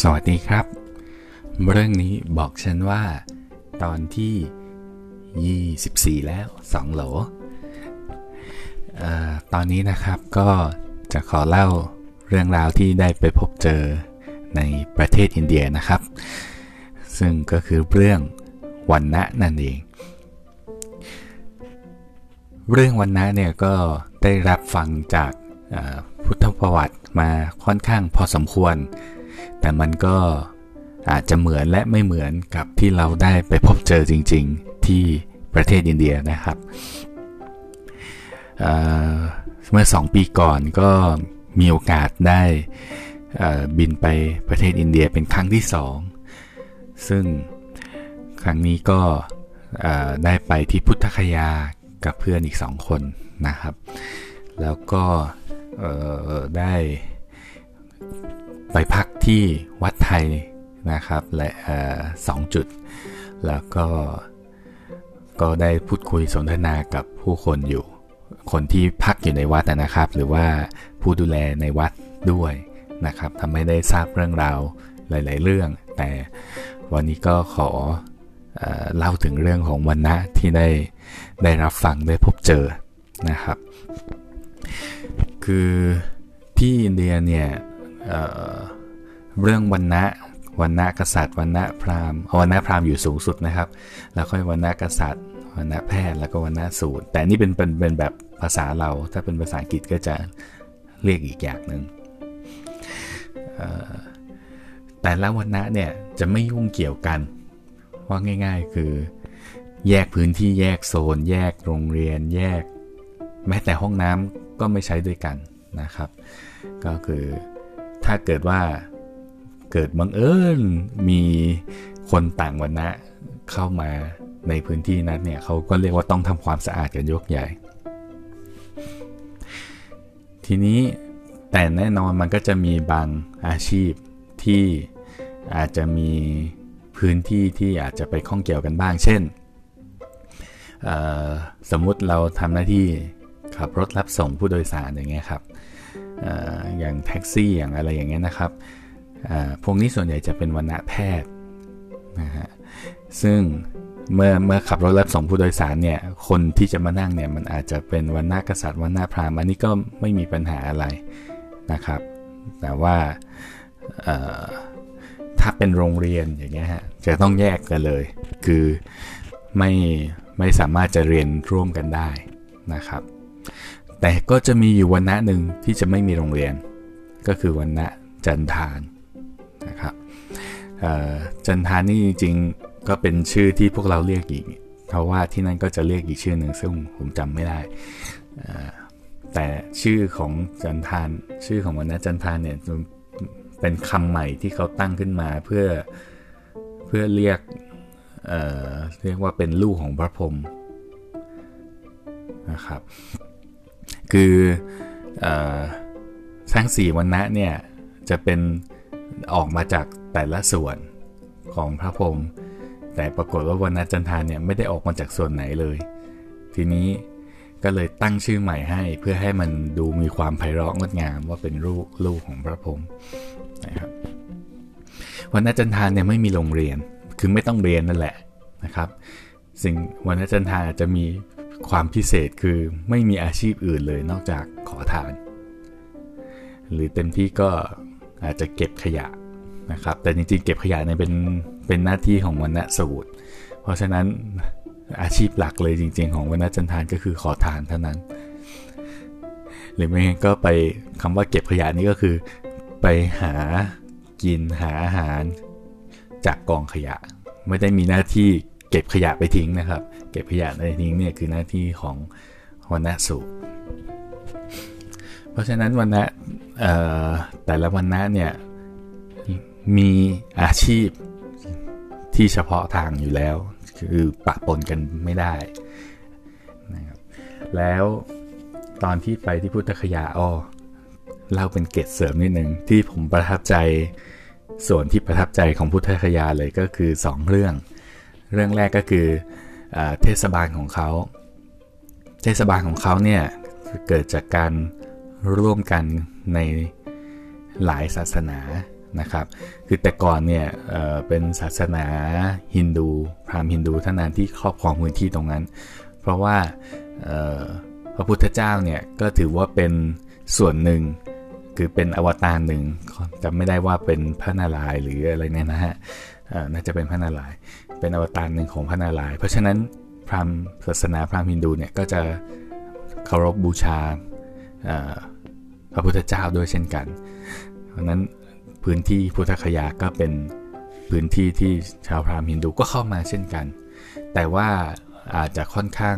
สวัสดีครับ เรื่องนี้บอกฉันว่า ตอนที่ 24 แล้ว 2 โหลอตอนนี้นะครับก็จะขอเล่าเรื่องราวที่ได้ไปพบเจอในประเทศอินเดียนะครับ ซึ่งก็คือเรื่องวันนะนั่นเอง เรื่องวันนะเนี่ยก็ได้รับฟังจากพุทธประวัติมาค่อนข้างพอสมควร แต่มันก็อาจจะเหมือนและไม่เหมือนกับที่เราได้ไปพบเจอจริง ๆ ที่ประเทศอินเดียนะครับเเมื่อ 2 ปีก่อนก็มีโอกาสได้บินไปประเทศอินเดียเป็นครั้งที่ 2 ซึ่งครั้งนี้ก็ได้ไปที่พุทธคยากับเพื่อนอีก 2 คนนะครับ แล้วก็ได้ ไปพักที่วัดไทยนะครับและสองจุด แล้วก็ก็ได้พูดคุยสนทนากับผู้คนอยู่ คนที่พักอยู่ในวัดนะครับ หรือว่าผู้ดูแลในวัดด้วยนะครับทำให้ได้ทราบเรื่องราวหลาย ๆ เรื่อง แต่วันนี้ก็ขอเอเล่าถึงเรื่องของวันนะที่ได้ได้รับฟังได้พบเจอนะครับ คือที่อินเดียเนี่ย เเรื่องวันนะวันนะกษัตริย์วันนะพราหมณ์วันนะพราหมณ์อยู่สูงสุดนะครับ แล้วค่อยวันนะกษัตริย์วันนะแพทย์แล้วก็วันนะสูตร แต่นี่เป็นเป็นเป็นแบบภาษาเรา ถ้าเป็นภาษาอังกฤษก็จะเรียกอีกอย่างหนึ่งแต่ละวันนะเนี่ยจะไม่ยุ่งเกี่ยวกัน ว่าง่าย ๆ คือแยกพื้นที่แยกโซน แยกโรงเรียนแยก แม้แต่ห้องน้ำก็ไม่ใช้ด้วยกันนะครับ ก็คือ ถ้าเกิดว่าเกิดบังเอิญมีคนต่างวันนะเข้ามาในพื้นที่นั้นเนี่ยเขาก็เรียกว่าต้องทำความสะอาดกันยกใหญ่ ทีนี้แต่แน่นอนมันก็จะมีบางอาชีพที่อาจจะมีพื้นที่ที่อาจจะไปข้องเกี่ยวกันบ้าง เช่น สมมุติเราทำหน้าที่ขับรถรับส่งผู้โดยสารอย่างเงี้ยครับ อย่างแท็กซี่อย่างอะไรอย่างเงี้ยนะครับพวกนี้ส่วนใหญ่จะเป็นวันณะแพทย์นะฮะซึ่งเมื่อเมื่อขับรถรับส่งผู้โดยสารเนี่ยคนที่จะมานั่งเนี่ยมันอาจจะเป็นวันหน้ากษัตริย์วันหน้าพราหมณ์อันนี้ก็ไม่มีปัญหาอะไรนะครับ แต่ว่าถ้าเป็นโรงเรียนอย่างเงี้ยฮะจะต้องแยกกันเลย คือไม่ไม่สามารถจะเรียนร่วมกันได้นะครับ แต่ก็จะมีอยู่วันณะหนึ่งที่จะไม่มีโรงเรียน ก็คือวันณะจันทานนะครับจันทานนี่จริงๆก็เป็นชื่อที่พวกเราเรียกอีก เพราะว่าที่นั่นก็จะเรียกอีกชื่อหนึ่งซึ่งผมจำไม่ได้แต่ชื่อของจันทานชื่อของวันณะจันทานเนี่ยเป็นคำใหม่ที่เขาตั้งขึ้นมาเพื่อเพื่อเรียกเเรียกว่าเป็นลูกของพระพรหมนะครับ คืออทั้งสี่วันนะเนี่ยจะเป็นออกมาจากแต่ละส่วนของพระพรหมแต่ปรากฏว่าวันนะจันทานเนี่ยไม่ได้ออกมาจากส่วนไหนเลย ทีนี้ก็เลยตั้งชื่อใหม่ให้เพื่อให้มันดูมีความไพเราะงดงามว่าเป็นลูกลูกของพระพรหมนะครับวันนะจันทานเนี่ยไม่มีโรงเรียนคือไม่ต้องเรียนนั่นแหละนะครับ สิ่งวันนะจันทานอาจจะมี ความพิเศษคือไม่มีอาชีพอื่นเลยนอกจากขอทาน หรือเต็มที่ก็อาจจะเก็บขยะนะครับ แต่จริงๆ เก็บขยะเนี่ยเป็นเป็นหน้าที่ของวันณะสูตร เพราะฉะนั้นอาชีพหลักเลยจริง ๆ ของวันณะจันทานก็คือขอทานเท่านั้น หรือไม่งั้นก็ไปคำว่าเก็บขยะนี่ก็คือไปหากินหาอาหารจากกองขยะ ไม่ได้มีหน้าที่ เก็บขยะไปทิ้งนะครับ เก็บขยะไปทิ้งเนี่ยคือหน้าที่ของวันณะสูตรเพราะฉะนั้นวันนะแต่ละวันนะเนี่ยมีอาชีพที่เฉพาะทางอยู่แล้ว คือปะปนกันไม่ได้นะครับแล้วตอนที่ไปที่พุทธคยาอ้อเล่าเป็นเกตเสริมนิดนึงที่ผมประทับใจส่วนที่ประทับใจของพุทธคยาเลยก็คือ 2 เรื่อง เรื่องแรกก็คืออเทศบาลของเขา เทศบาลของเขาเนี่ยเกิดจากการร่วมกันในหลายศาสนานะครับ คือแต่ก่อนเนี่ยเเป็นศาสนาฮินดูพราหมณ์ฮินดูเท่านั้นที่ครอบครองพื้นที่ตรงนั้น เพราะว่าพระพุทธเจ้าเนี่ยก็ถือว่าเป็นส่วนหนึ่งคือเป็นอวตารหนึ่งจำไม่ได้ว่าเป็นพระนารายณ์หรืออะไรเนี่ยนะฮะน่าจะเป็นพระนารายณ์ เป็นอวตารหนึ่งของพระนารายณ์เพราะฉะนั้นพราหมณ์ศาสนาพราหมณ์ฮินดูเนี่ยก็จะเคารพบบูชาพระพุทธเจ้าด้วยเช่นกัน เพราะนั้นพื้นที่พุทธคยาก็เป็นพื้นที่ที่ชาวพราหมณ์ฮินดูก็เข้ามาเช่นกัน แต่ว่าอาจจะค่อนข้าง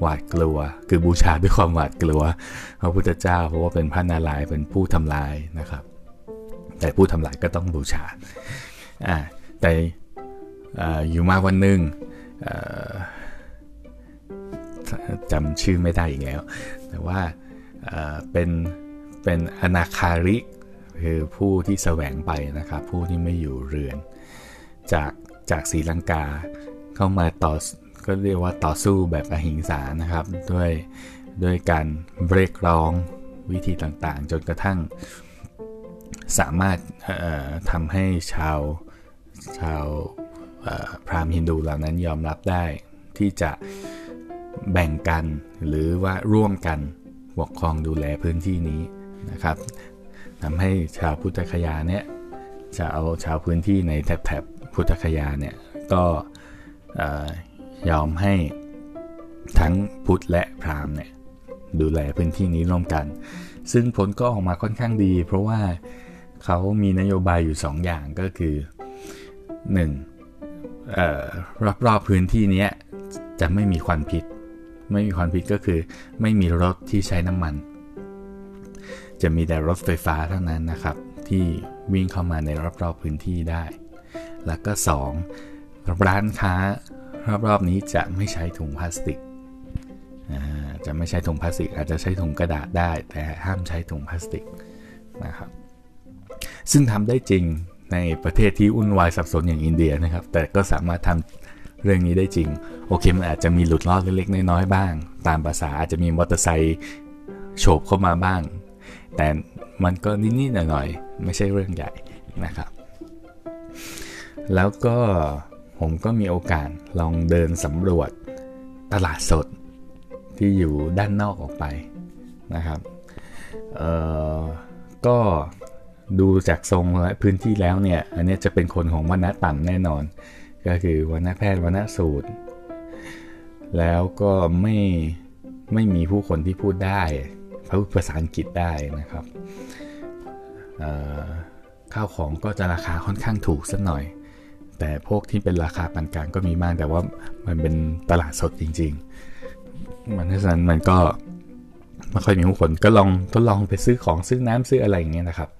หวาดกลัว คือบูชาด้วยความหวาดกลัวพระพุทธเจ้า เพราะว่าเป็นพระนารายณ์เป็นผู้ทำลายนะครับ แต่ผู้ทำลายก็ต้องบูชาอ่าแต่ อยู่มาวันหนึ่งจำชื่อไม่ได้อีกแล้ว แต่ว่าเป็นเป็นอนาคาริคือผู้ที่แสวงไปนะครับ ผู้ที่ไม่อยู่เรือน จากจากศรีลังกาเข้ามาต่อก็เรียกว่าต่อสู้แบบอหิงสานะครับ ด้วยด้วยการเรียกร้องวิธีต่างๆ จนกระทั่งสามารถทำให้ชาวชาว พราหมณ์ฮินดูเหล่านั้นยอมรับได้ ที่จะแบ่งกันหรือว่าร่วมกันปกครองดูแลพื้นที่นี้นะครับทำให้ชาวพุทธคยาเนี่ยจะเอาชาวพื้นที่ในแถบพุทธคยาเนี่ยก็ยอมให้ทั้งพุทธและพราหมณ์เนี่ยดูแลพื้นที่นี้ร่วมกัน ซึ่งผลก็ออกมาค่อนข้างดี เพราะว่าเขามีนโยบายอยู่2อย่างก็คือ 1. รอบๆพื้นที่นี้จะไม่มีควันพิษ ไม่มีควันพิษก็คือ ไม่มีรถที่ใช้น้ำมัน จะมีแต่รถไฟฟ้าเท่านั้นนะครับ ที่วิ่งเข้ามาในรอบๆพื้นที่ได้ แล้วก็ 2. ร้านค้ารอบๆนี้จะไม่ใช้ถุงพลาสติกจะไม่ใช้ถุงพลาสติก อาจจะใช้ถุงกระดาษได้ แต่ห้ามใช้ถุงพลาสติกนะครับซึ่งทำได้จริง ในประเทศที่อุ่นวายสับสนอย่างอินเดียนะครับ แต่ก็สามารถทำเรื่องนี้ได้จริง โอเค มันอาจจะมีหลุดลอดเล็กๆน้อยๆบ้าง ตามภาษาอาจจะมีมอเตอร์ไซค์โฉบเข้ามาบ้าง แต่มันก็นิดๆหน่อยๆไม่ใช่เรื่องใหญ่นะครับ แล้วก็ผมก็มีโอกาสลองเดินสำรวจตลาดสดที่อยู่ด้านนอกออกไปนะครับก็ ดูจากทรงและพื้นที่แล้วเนี่ย อันนี้จะเป็นคนของวรรณะต่ำแน่นอน ก็คือวรรณแพทย์วรรณสูตร แล้วก็ไม่ไม่มีผู้คนที่พูดได้พูดภาษาอังกฤษได้นะครับข้าวของก็จะราคาค่อนข้างถูกสักหน่อย แต่พวกที่เป็นราคาปานกลางก็มีมาก แต่ว่ามันเป็นตลาดสดจริงๆ มันเพราะฉะนั้นมันก็ไม่ค่อยมีผู้คนก็ลองทดลองไปซื้อของซื้อน้ำซื้ออะไรอย่างเงี้ยนะครับ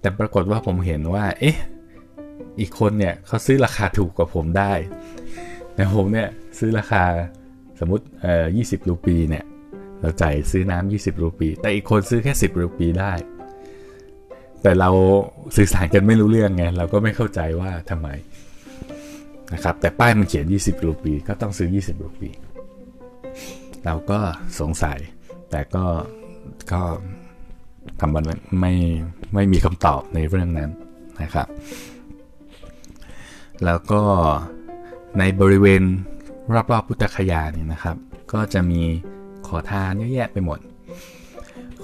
แต่ปรากฏว่าผมเห็นว่า เอ๊ะ อีกคนเนี่ยเขาซื้อราคาถูกกว่าผมได้ แต่ผมเนี่ยซื้อราคาสมมติเอ่อยีรูปีเนี่ยเราจ่ายซื้อน้ำ20 รูปี แต่อีกคนซื้อแค่ 10 รูปีได้ แต่เราสื่อสารกันไม่รู้เรื่องไง เราก็ไม่เข้าใจว่าทำไมนะครับ แต่ป้ายมันเขียน 20 รูปี ก็ต้องซื้อ 20 รูปี เราก็สงสัย แต่ก็ก็ ทำมันไม่ไม่มีคำตอบในเรื่องนั้นนะครับ แล้วก็ในบริเวณรอบๆพุทธคยาเนี่ยนะครับ ก็จะมีขอทานเยอะแยะไปหมด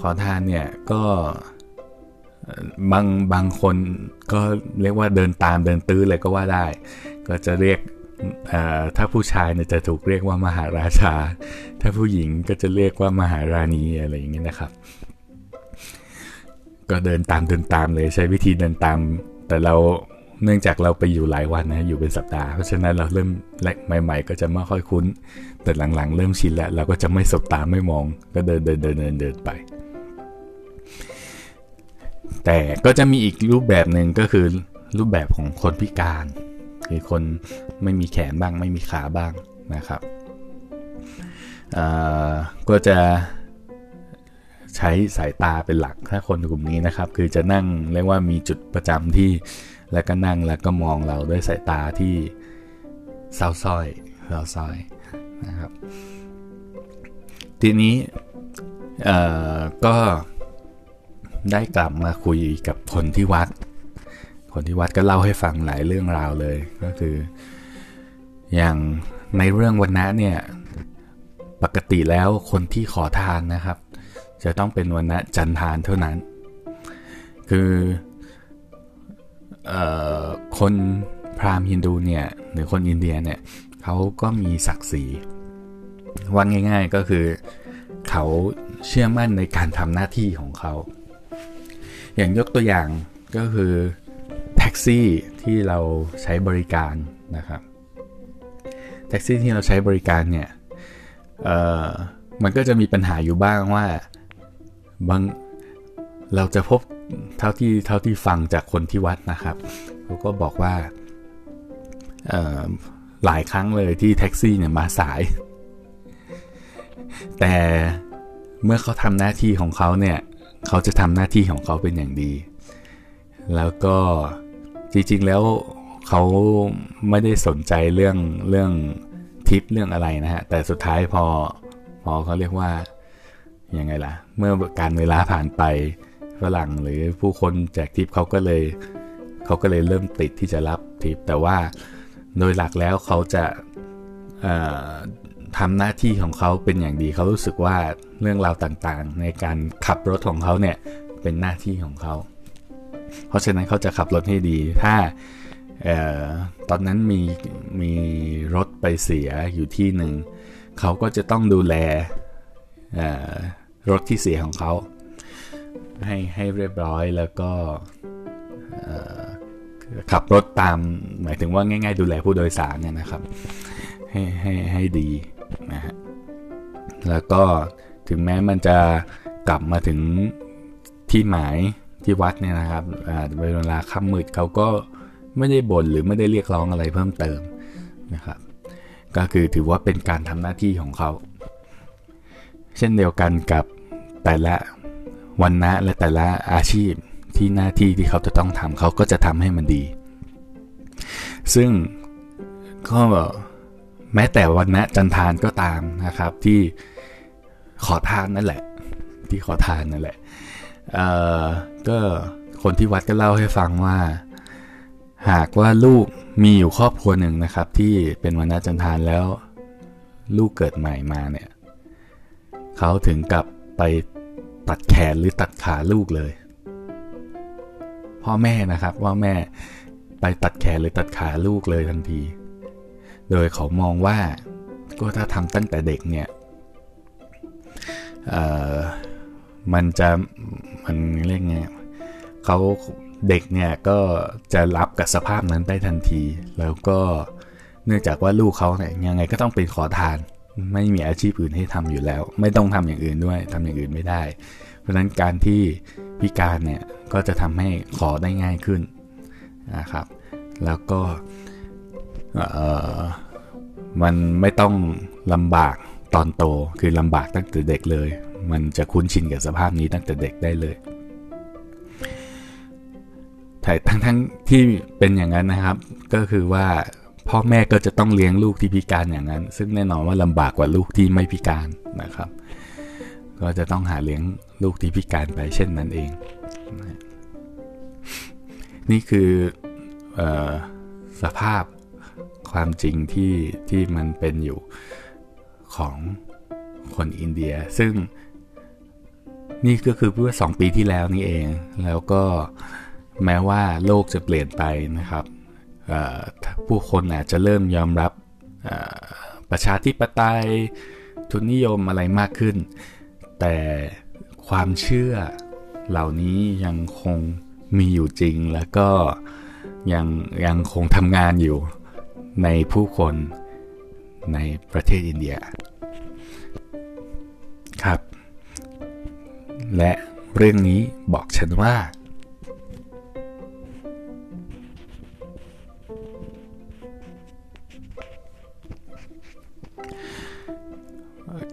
ขอทานเนี่ยก็บางบางคนก็เรียกว่าเดินตามเดินตื้อเลยก็ว่าได้ ก็จะเรียกถ้าผู้ชายเนี่ยจะถูกเรียกว่ามหาราชา ถ้าผู้หญิงก็จะเรียกว่ามหาราณีอะไรอย่างนี้นะครับ ก็เดินตามเดินตามเลยใช้วิธีเดินตาม แต่เราเนื่องจากเราไปอยู่หลายวันนะอยู่เป็นสัปดาห์เพราะฉะนั้นเราเริ่มใหม่ ๆ ก็จะไม่ค่อยคุ้น แต่หลังๆ เริ่มชินแล้วเราก็จะไม่สบตาไม่มอง ก็เดินเดินเดินเดินเดินไป แต่ก็จะมีอีกรูปแบบหนึ่งก็คือรูปแบบของคนพิการ คือคนไม่มีแขนบ้างไม่มีขาบ้างนะครับก็จะ ใช้สายตาเป็นหลักถ้าคนกลุ่มนี้นะครับ คือจะนั่งเรียกว่ามีจุดประจำที่แล้วก็นั่งแล้วก็มองเราด้วยสายตาที่เศร้าส้อยเศร้าส้อยนะครับ ทีนี้ก็ได้กลับมาคุยกับคนที่วัด คนที่วัดก็เล่าให้ฟังหลายเรื่องราวเลย ก็คือ อย่างในเรื่องวันนะเนี่ย ปกติแล้วคนที่ขอทานนะครับ จะต้องเป็นวันนะจันทานเท่านั้น คืออคนพราหมณ์ฮินดูเนี่ยหรือคนอินเดียเนี่ยเขาก็มีศักดิ์ศรีว่าง่าย ๆก็คือเขาเชื่อมั่นในการทำหน้าที่ของเขา อย่างยกตัวอย่างก็คือแท็กซี่ที่เราใช้บริการนะครับแท็กซี่ที่เราใช้บริการเนี่ยมันก็จะมีปัญหาอยู่บ้างว่า บางเราจะพบเท่าที่เท่าที่ฟังจากคนที่วัดนะครับเขาก็บอกว่าหลายครั้งเลยที่แท็กซี่เนี่ยมาสาย แต่เมื่อเขาทำหน้าที่ของเขาเนี่ยเขาจะทำหน้าที่ของเขาเป็นอย่างดี แล้วก็จริงๆแล้วเขาไม่ได้สนใจเรื่องเรื่องทิปเรื่องอะไรนะฮะแต่สุดท้ายพอพอเขาเรียกว่า ยังไงล่ะ เมื่อการเวลาผ่านไปฝรั่งหรือผู้คนแจกทิปเขาก็เลยเขาก็เลยเริ่มติดที่จะรับทิป แต่ว่าโดยหลักแล้วเขาจะทำหน้าที่ของเขาเป็นอย่างดีเขารู้สึกว่าเรื่องราวต่างๆ ในการขับรถของเขาเนี่ยเป็นหน้าที่ของเขา เพราะฉะนั้นเขาจะขับรถให้ดี ถ้าออตอนนั้นมีมีรถไปเสียอยู่ที่หนึ่ง เขาก็จะต้องดูแล รถที่เสียของเขาให้ให้เรียบร้อยแล้วก็ขับรถตามหมายถึงว่าง่าย ๆ ดูแลผู้โดยสารเนี่ยนะครับ ให้ให้ให้ดีนะฮะแล้วก็ถึงแม้มันจะกลับมาถึงที่หมายที่วัดเนี่ยนะครับเวลาค่ำมืดเขาก็ไม่ได้บ่นหรือไม่ได้เรียกร้องอะไรเพิ่มเติมนะครับ ก็คือถือว่าเป็นการทำหน้าที่ของเขา เช่นเดียวกันกับแต่ละวันนะและแต่ละอาชีพที่หน้าที่ที่เขาจะต้องทำเขาก็จะทำให้มันดี ซึ่งก็แม้แต่วันนะจันทานก็ตามนะครับ ที่ขอทานนั่นแหละ ที่ขอทานนั่นแหละเออก็คนที่วัดก็เล่าให้ฟังว่า หากว่าลูกมีอยู่ครอบครัวหนึ่งนะครับ ที่เป็นวันนะจันทานแล้ว ลูกเกิดใหม่มาเนี่ย เขาถึงกับไปตัดแขนหรือตัดขาลูกเลย พ่อแม่นะครับว่าแม่ไปตัดแขนหรือตัดขาลูกเลยทันที โดยเขามองว่าก็ถ้าทำตั้งแต่เด็กเนี่ยมันจะมันเรียกไงเขาเด็กเนี่ยก็จะรับกับสภาพนั้นได้ทันที แล้วก็เนื่องจากว่าลูกเขาเนี่ยยังไงก็ต้องเป็นขอทาน ไม่มีอาชีพอื่นให้ทำอยู่แล้ว ไม่ต้องทำอย่างอื่นด้วยทำอย่างอื่นไม่ได้ เพราะฉะนั้นการที่พิการเนี่ยก็จะทำให้ขอได้ง่ายขึ้นนะครับ แล้วก็มันไม่ต้องลำบากตอนโตคือลำบากตั้งแต่เด็กเลย มันจะคุ้นชินกับสภาพนี้ตั้งแต่เด็กได้เลยแต่ทั้งทั้งที่เป็นอย่างนั้นนะครับ ก็คือว่า พ่อแม่ก็จะต้องเลี้ยงลูกที่พิการอย่างนั้น ซึ่งแน่นอนว่าลำบากกว่าลูกที่ไม่พิการนะครับ ก็จะต้องหาเลี้ยงลูกที่พิการไปเช่นนั้นเอง นี่คืออสภาพความจริงที่ที่มันเป็นอยู่ของคนอินเดีย ซึ่งนี่ก็คือเพื่อสองปีที่แล้วนี่เอง แล้วก็แม้ว่าโลกจะเปลี่ยนไปนะครับ ผู้คนอาจจะเริ่มยอมรับประชาธิปไตยทุนนิยมอะไรมากขึ้น แต่ความเชื่อเหล่านี้ยังคงมีอยู่จริงแล้วก็ยังยังคงทำงานอยู่ในผู้คนในประเทศอินเดียครับ และเรื่องนี้บอกฉันว่า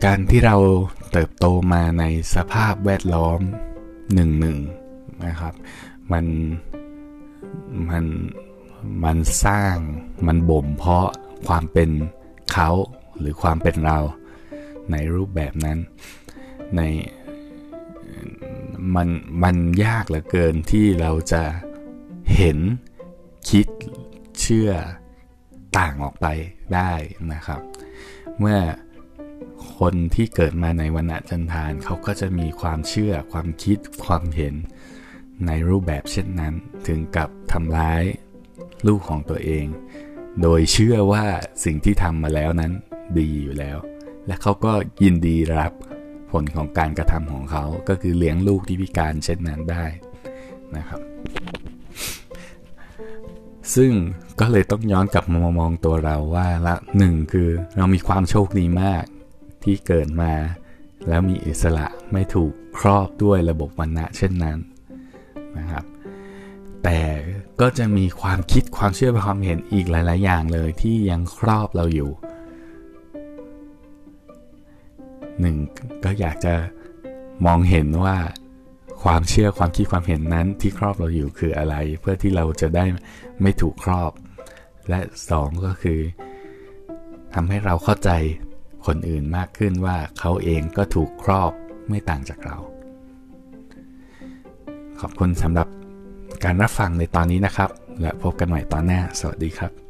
การที่เราเติบโตมาในสภาพแวดล้อมหนึ่งหนึ่งนะครับ มันมันมันสร้างมันบ่มเพาะความเป็นเขาหรือความเป็นเราในรูปแบบนั้น ในมันมันยากเหลือเกินที่เราจะเห็นคิดเชื่อต่างออกไปได้นะครับ เมื่อ คนที่เกิดมาในวันจันทานเขาก็จะมีความเชื่อความคิดความเห็นในรูปแบบเช่นนั้น ถึงกับทำร้ายลูกของตัวเอง โดยเชื่อว่าสิ่งที่ทำมาแล้วนั้นดีอยู่แล้ว และเขาก็ยินดีรับผลของการกระทำของเขา ก็คือเลี้ยงลูกที่พิการเช่นนั้นได้นะครับ ซึ่งก็เลยต้องย้อนกลับมามองตัวเราว่าละหนึ่งคือเรามีความโชคดีมาก ที่เกิดมา แล้วมีอิสระไม่ถูกครอบด้วยระบบวันณะเช่นนั้นนะครับ แต่ก็จะมีความคิดความเชื่อความเห็นอีกหลาย ๆ อย่างเลยที่ยังครอบเราอยู่หนึ่งก็อยากจะมองเห็นว่าความเชื่อความคิดความเห็นนั้นที่ครอบเราอยู่คืออะไร เพื่อที่เราจะได้ไม่ถูกครอบ และสองก็คือทำให้เราเข้าใจ คนอื่นมากขึ้นว่าเขาเองก็ถูกครอบไม่ต่างจากเรา ขอบคุณสำหรับการรับฟังในตอนนี้นะครับ และพบกันใหม่ตอนหน้า สวัสดีครับ